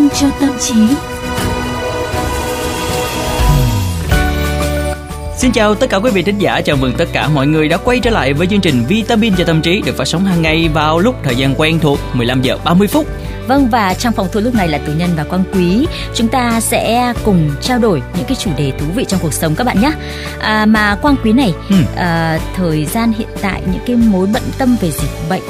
Vitamin cho tâm trí. Xin chào tất cả quý vị thính giả, chào mừng tất cả mọi người đã quay trở lại với chương trình Vitamin cho tâm trí được phát sóng hàng ngày vào lúc thời gian quen thuộc 15 giờ 30 phút. Vâng và trong phòng thu lúc này là Tú Nhân và Quang Quý Chúng ta sẽ cùng trao đổi những cái chủ đề thú vị trong cuộc sống các bạn nhé à, Mà Quang Quý này, ừ. à, thời gian hiện tại những cái mối bận tâm về dịch bệnh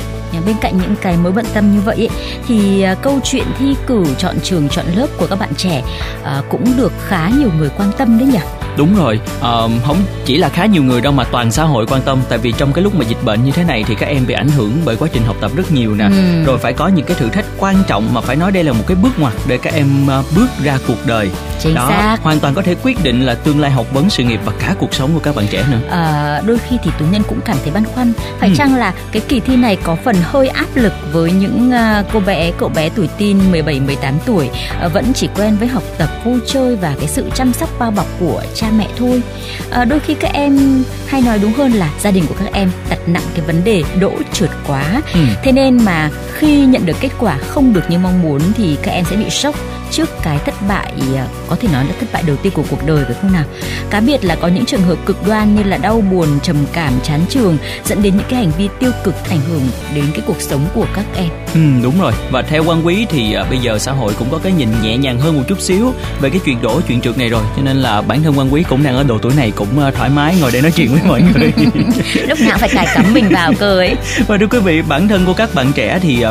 bên cạnh những cái mối bận tâm như vậy ấy, thì à, câu chuyện thi cử chọn trường chọn lớp của các bạn trẻ à, cũng được khá nhiều người quan tâm đấy nhỉ? Đúng rồi uh, không chỉ là khá nhiều người đâu mà toàn xã hội quan tâm tại vì trong cái lúc mà dịch bệnh như thế này thì các em bị ảnh hưởng bởi quá trình học tập rất nhiều nè ừ. rồi phải có những cái thử thách quan trọng mà phải nói đây là một cái bước ngoặt để các em uh, bước ra cuộc đời Chính đó xác. hoàn toàn có thể quyết định là tương lai học vấn sự nghiệp và cả cuộc sống của các bạn trẻ nữa à, đôi khi thì tú nhân cũng cảm thấy băn khoăn phải ừ. chăng là cái kỳ thi này có phần hơi áp lực với những uh, cô bé cậu bé tuổi teen 17 18 tuổi uh, vẫn chỉ quen với học tập vui chơi và cái sự chăm sóc bao bọc của cha mẹ thôi à, đôi khi các em hay nói đúng hơn là gia đình của các em đặt nặng cái vấn đề đỗ trượt quá ừ. thế nên mà khi nhận được kết quả không được như mong muốn thì các em sẽ bị sốc trước cái thất bại à, có thể nói là thất bại đầu tiên của cuộc đời phải không nào? Cá biệt là có những trường hợp cực đoan như là đau buồn trầm cảm chán trường dẫn đến những cái hành vi tiêu cực ảnh hưởng đến cái cuộc sống của các em. Ừ đúng rồi. Và theo quan quý thì à, bây giờ xã hội cũng có cái nhìn nhẹ nhàng hơn một chút xíu về cái chuyện đổ chuyện trượt này rồi. Cho nên là bản thân quan quý cũng đang ở độ tuổi này cũng à, thoải mái ngồi để nói chuyện với mọi người. Lúc nào phải cài cắm mình vào cơ ấy. Và thưa quý vị bản thân của các bạn trẻ thì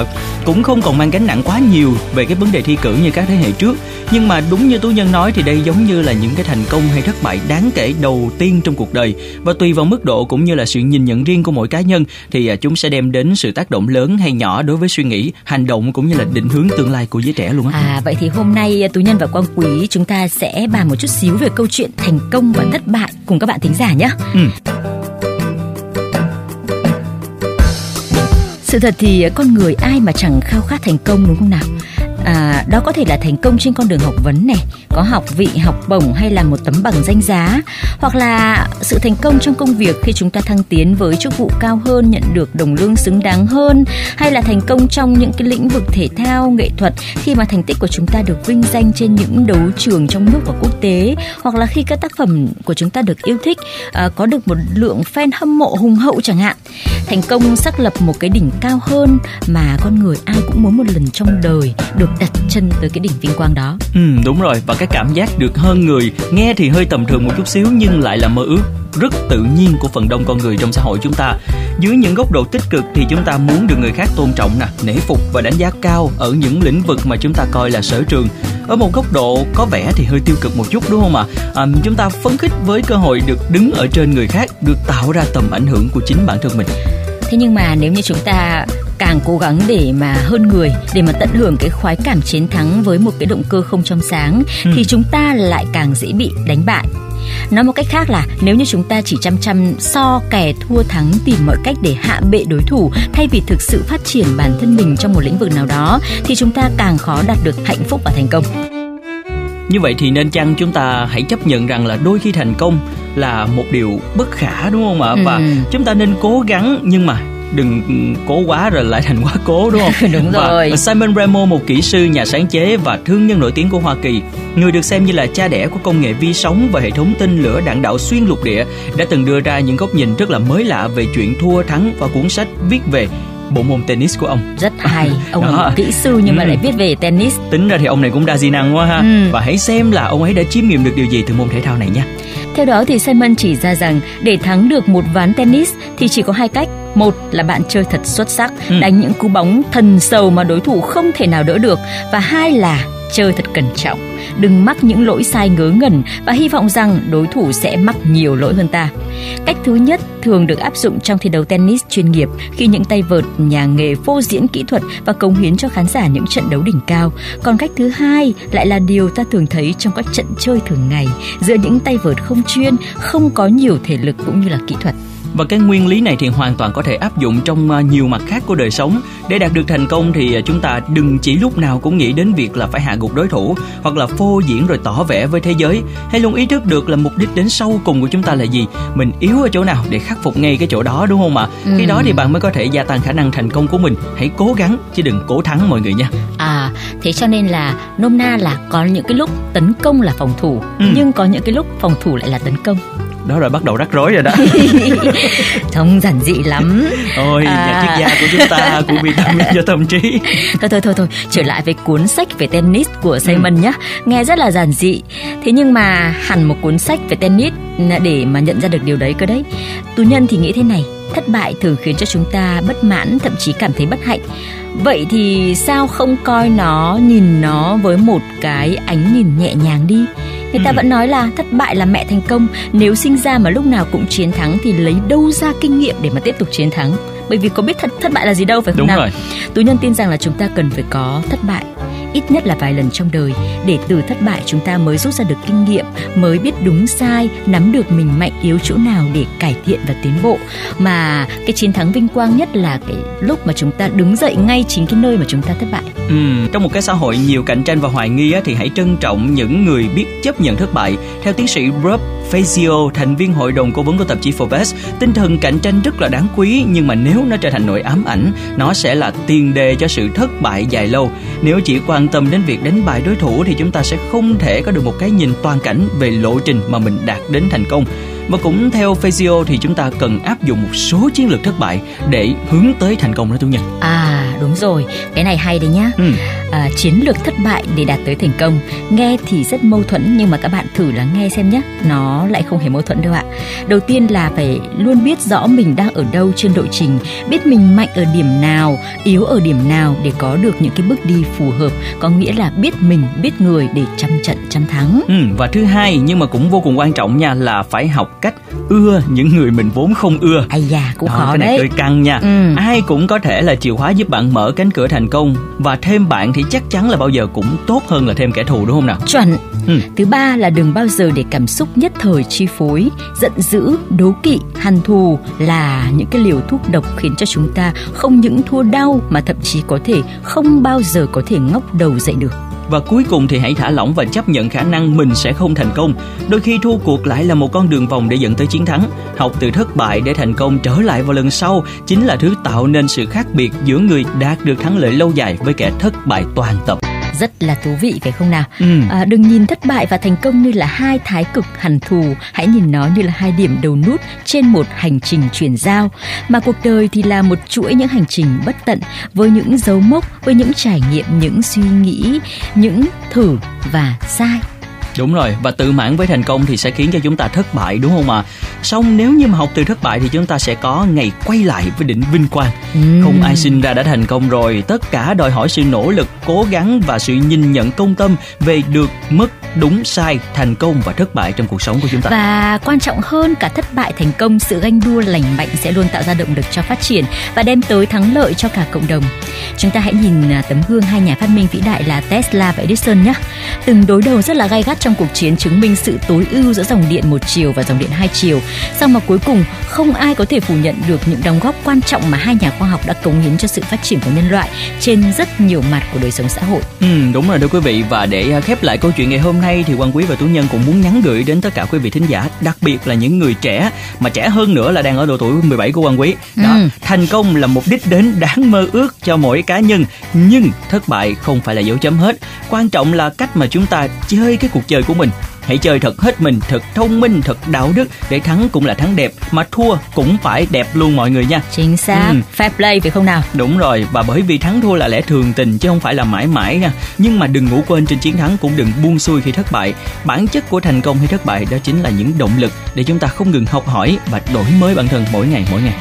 cũng không còn mang gánh nặng quá nhiều về cái vấn đề thi cử như các thế hệ trước. Nhưng mà đúng như tú nhân nói thì đây giống như là những cái thành công hay thất bại đáng kể đầu tiên trong cuộc đời. Và tùy vào mức độ cũng như là sự nhìn nhận riêng của mỗi cá nhân thì à, chúng sẽ đem đến sự tác động lớn hay nhỏ đối với suy nghĩ hành động cũng như là định hướng tương lai của giới trẻ luôn á. À vậy thì hôm nay à, tú nhân và quang quý chúng ta sẽ bàn một chút xíu về câu chuyện thành công và thất bại cùng các bạn thính giả nhé. Ừ. Sự thật thì con người ai mà chẳng khao khát thành công, đúng không nào? À, đó có thể là thành công trên con đường học vấn này. Có học vị học bổng hay là một tấm bằng danh giá. Hoặc là sự thành công trong công việc khi chúng ta thăng tiến với chức vụ cao hơn nhận được đồng lương xứng đáng hơn. Hay là thành công trong những cái lĩnh vực thể thao nghệ thuật khi mà thành tích của chúng ta được vinh danh trên những đấu trường trong nước và quốc tế. Hoặc là khi các tác phẩm của chúng ta được yêu thích à, có được một lượng fan hâm mộ hùng hậu chẳng hạn. Thành công xác lập một cái đỉnh cao hơn mà con người ai cũng muốn một lần trong đời được đặt chân tới cái đỉnh vinh quang đó. Ừ đúng rồi và cái cảm giác được hơn người nghe thì hơi tầm thường một chút xíu nhưng lại là mơ ước rất tự nhiên của phần đông con người trong xã hội chúng ta. Dưới những góc độ tích cực thì chúng ta muốn được người khác tôn trọng nè nể phục và đánh giá cao ở những lĩnh vực mà chúng ta coi là sở trường. Ở một góc độ có vẻ thì hơi tiêu cực một chút đúng không ạ? À? chúng ta phấn khích với cơ hội được đứng ở trên người khác được tạo ra tầm ảnh hưởng của chính bản thân mình. Thế nhưng mà nếu như chúng ta càng cố gắng để mà hơn người để mà tận hưởng cái khoái cảm chiến thắng với một cái động cơ không trong sáng ừ. thì chúng ta lại càng dễ bị đánh bại nói một cách khác là nếu như chúng ta chỉ chăm chăm so kẻ thua thắng tìm mọi cách để hạ bệ đối thủ thay vì thực sự phát triển bản thân mình trong một lĩnh vực nào đó thì chúng ta càng khó đạt được hạnh phúc và thành công như vậy thì nên chăng chúng ta hãy chấp nhận rằng là đôi khi thành công là một điều bất khả đúng không ạ ừ. và chúng ta nên cố gắng nhưng mà đừng cố quá rồi lại thành quá cố đúng không? đúng rồi. Và Simon Remo một kỹ sư, nhà sáng chế và thương nhân nổi tiếng của Hoa Kỳ, người được xem như là cha đẻ của công nghệ vi sóng và hệ thống tên lửa đạn đạo xuyên lục địa, đã từng đưa ra những góc nhìn rất là mới lạ về chuyện thua thắng và cuốn sách viết về bộ môn tennis của ông. Rất hay. Ông là kỹ sư nhưng ừ. mà lại viết về tennis. Tính ra thì ông này cũng đa di năng quá ha. Ừ. và hãy xem là ông ấy đã chiêm nghiệm được điều gì từ môn thể thao này nha. Theo đó thì Simon chỉ ra rằng để thắng được một ván tennis thì chỉ có hai cách. Một là bạn chơi thật xuất sắc ừ. đánh những cú bóng thần sầu mà đối thủ không thể nào đỡ được. Và hai là chơi thật cẩn trọng đừng mắc những lỗi sai ngớ ngẩn và hy vọng rằng đối thủ sẽ mắc nhiều lỗi hơn ta. Cách thứ nhất thường được áp dụng trong thi đấu tennis chuyên nghiệp khi những tay vợt nhà nghề phô diễn kỹ thuật và cống hiến cho khán giả những trận đấu đỉnh cao. Còn cách thứ hai lại là điều ta thường thấy trong các trận chơi thường ngày giữa những tay vợt không chuyên, không có nhiều thể lực cũng như là kỹ thuật và cái nguyên lý này thì hoàn toàn có thể áp dụng trong à, nhiều mặt khác của đời sống. Để đạt được thành công thì à, chúng ta đừng chỉ lúc nào cũng nghĩ đến việc là phải hạ gục đối thủ hoặc là phô diễn rồi tỏ vẻ với thế giới. Hay luôn ý thức được là mục đích đến sau cùng của chúng ta là gì mình yếu ở chỗ nào để khắc phục ngay cái chỗ đó đúng không ạ? Ừ. khi đó thì bạn mới có thể gia tăng khả năng thành công của mình. Hãy cố gắng chứ đừng cố thắng mọi người nha. À thế cho nên là nôm na là có những cái lúc tấn công là phòng thủ ừ. nhưng có những cái lúc phòng thủ lại là tấn công đó rồi bắt đầu rắc rối rồi đó. Trông giản dị lắm. Ôi à... nhà triết gia của chúng ta của vitamin cho tâm trí. Thôi thôi thôi thôi trở lại với cuốn sách về tennis của Simon ừ. nhé nghe rất là giản dị. Thế nhưng mà hẳn một cuốn sách về tennis để mà nhận ra được điều đấy cơ đấy. Tú nhân thì nghĩ thế này thất bại thường khiến cho chúng ta bất mãn thậm chí cảm thấy bất hạnh. Vậy thì sao không coi nó nhìn nó với một cái ánh nhìn nhẹ nhàng đi người ta ừ. vẫn nói là thất bại là mẹ thành công nếu sinh ra mà lúc nào cũng chiến thắng thì lấy đâu ra kinh nghiệm để mà tiếp tục chiến thắng bởi vì có biết thất thất bại là gì đâu phải không Đúng nào rồi. tú nhân tin rằng là chúng ta cần phải có thất bại ít nhất là vài lần trong đời. Để từ thất bại chúng ta mới rút ra được kinh nghiệm mới biết đúng sai nắm được mình mạnh yếu chỗ nào để cải thiện và tiến bộ. Mà cái chiến thắng vinh quang nhất là cái lúc mà chúng ta đứng dậy ngay chính cái nơi mà chúng ta thất bại. Ừ, trong một cái xã hội nhiều cạnh tranh và hoài nghi á, thì hãy trân trọng những người biết chấp nhận thất bại. Theo tiến sĩ Rob Fazio, thành viên hội đồng cố vấn của tạp chí Forbes, tinh thần cạnh tranh rất là đáng quý nhưng mà nếu nó trở thành nỗi ám ảnh, nó sẽ là tiền đề cho sự thất bại dài lâu. Nếu chỉ qua quan tâm đến việc đánh bại đối thủ thì chúng ta sẽ không thể có được một cái nhìn toàn cảnh về lộ trình mà mình đạt đến thành công. Và cũng theo Fazio thì chúng ta cần áp dụng một số chiến lược thất bại để hướng tới thành công đó tôi nhật. À đúng rồi, cái này hay đấy nhá. Ừ. À, chiến lược thất bại để đạt tới thành công. Nghe thì rất mâu thuẫn nhưng mà các bạn thử lắng nghe xem nhé. Nó lại không hề mâu thuẫn đâu ạ. Đầu tiên là phải luôn biết rõ mình đang ở đâu trên lộ trình, biết mình mạnh ở điểm nào, yếu ở điểm nào để có được những cái bước đi phù hợp. Có nghĩa là biết mình, biết người để trăm trận trăm thắng. Ừ, và thứ hai nhưng mà cũng vô cùng quan trọng nha là phải học cách ưa những người mình vốn không ưa ai da cũng Đó, khó cái này đấy hơi căng nha ừ. ai cũng có thể là chìa khóa giúp bạn mở cánh cửa thành công và thêm bạn thì chắc chắn là bao giờ cũng tốt hơn là thêm kẻ thù đúng không nào? Chuẩn. Ừ. thứ ba là đừng bao giờ để cảm xúc nhất thời chi phối giận dữ đố kỵ hằn thù là những cái liều thuốc độc khiến cho chúng ta không những thua đau mà thậm chí có thể không bao giờ có thể ngóc đầu dậy được và cuối cùng thì hãy thả lỏng và chấp nhận khả năng mình sẽ không thành công. Đôi khi thua cuộc lại là một con đường vòng để dẫn tới chiến thắng. Học từ thất bại để thành công trở lại vào lần sau chính là thứ tạo nên sự khác biệt giữa người đạt được thắng lợi lâu dài với kẻ thất bại toàn tập rất là thú vị phải không nào? Ừ. à, đừng nhìn thất bại và thành công như là hai thái cực hằn thù. Hãy nhìn nó như là hai điểm đầu nút trên một hành trình chuyển giao. Mà cuộc đời thì là một chuỗi những hành trình bất tận với những dấu mốc với những trải nghiệm những suy nghĩ những thử và sai Đúng rồi, và tự mãn với thành công thì sẽ khiến cho chúng ta thất bại đúng không ạ? Xong nếu như mà học từ thất bại thì chúng ta sẽ có ngày quay lại với đỉnh vinh quang. Ừ. Không ai sinh ra đã thành công rồi, tất cả đòi hỏi sự nỗ lực, cố gắng và sự nhìn nhận công tâm về được, mất, đúng, sai, thành công và thất bại trong cuộc sống của chúng ta. Và quan trọng hơn cả thất bại thành công, sự ganh đua lành mạnh sẽ luôn tạo ra động lực cho phát triển và đem tới thắng lợi cho cả cộng đồng. Chúng ta hãy nhìn à, tấm gương hai nhà phát minh vĩ đại là Tesla và Edison nhé. Từng đối đầu rất là gay gắt trong cuộc chiến chứng minh sự tối ưu giữa dòng điện một chiều và dòng điện hai chiều. Song mà cuối cùng không ai có thể phủ nhận được những đóng góp quan trọng mà hai nhà khoa học đã cống hiến cho sự phát triển của nhân loại trên rất nhiều mặt của đời sống xã hội. Ừ, đúng rồi thưa quý vị và để à, khép lại câu chuyện ngày hôm nay thì quan quý và tú nhân cũng muốn nhắn gửi đến tất cả quý vị thính giả, đặc biệt là những người trẻ mà trẻ hơn nữa là đang ở độ tuổi 17 của quan quý. Đó, ừ. thành công là một đích đến đáng mơ ước cho mỗi cá nhân, nhưng thất bại không phải là dấu chấm hết. Quan trọng là cách mà chúng ta chơi cái cuộc chơi của mình. Hãy chơi thật hết mình thật thông minh thật đạo đức. Để thắng cũng là thắng đẹp mà thua cũng phải đẹp luôn mọi người nha. Chính xác. Ừ. fair play phải không nào? Đúng rồi và bởi vì thắng thua là lẽ thường tình chứ không phải là mãi mãi nha. Nhưng mà đừng ngủ quên trên chiến thắng cũng đừng buông xuôi khi thất bại. Bản chất của thành công hay thất bại đó chính là những động lực để chúng ta không ngừng học hỏi và đổi mới bản thân mỗi ngày mỗi ngày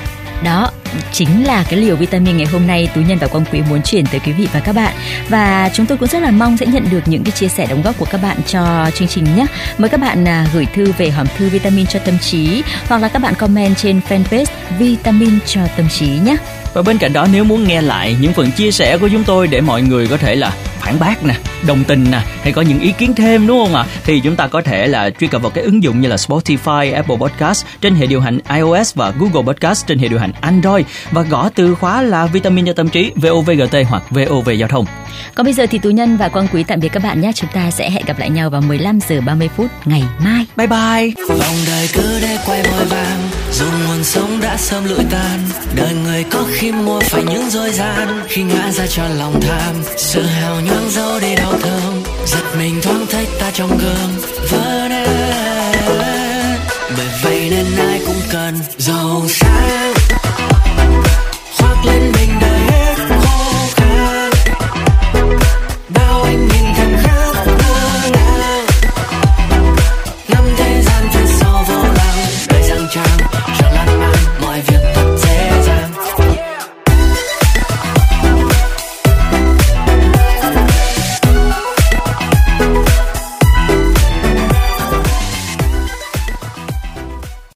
đó chính là cái liều vitamin ngày hôm nay tú nhân và quang quý muốn chuyển tới quý vị và các bạn. Và chúng tôi cũng rất là mong sẽ nhận được những cái chia sẻ đóng góp của các bạn cho chương trình nhé. Mời các bạn à, gửi thư về hòm thư vitamin cho tâm trí hoặc là các bạn comment trên fanpage vitamin cho tâm trí nhé. Và bên cạnh đó nếu muốn nghe lại những phần chia sẻ của chúng tôi để mọi người có thể là phản bác nè, đồng tình nè hay có những ý kiến thêm đúng không ạ? À? Thì chúng ta có thể là truy cập vào cái ứng dụng như là Spotify, Apple Podcast trên hệ điều hành iOS và Google Podcast trên hệ điều hành Android và gõ từ khóa là vitamin cho tâm trí VOVGT hoặc VOV giao thông. Còn bây giờ thì Tú Nhân và Quang Quý tạm biệt các bạn nhé. Chúng ta sẽ hẹn gặp lại nhau vào 15 giờ 30 phút ngày mai. Bye bye. Vòng đời cứ để quay vội vàng, dù nguồn sống đã sớm lụi tan. Đời người có khi mua phải những dối gian khi ngã ra cho lòng tham. Sự hào nhoáng dấu đi đau thương, giật mình thoáng thấy ta trong gương vỡ nát. Bởi vậy nên ai cũng cần giàu sang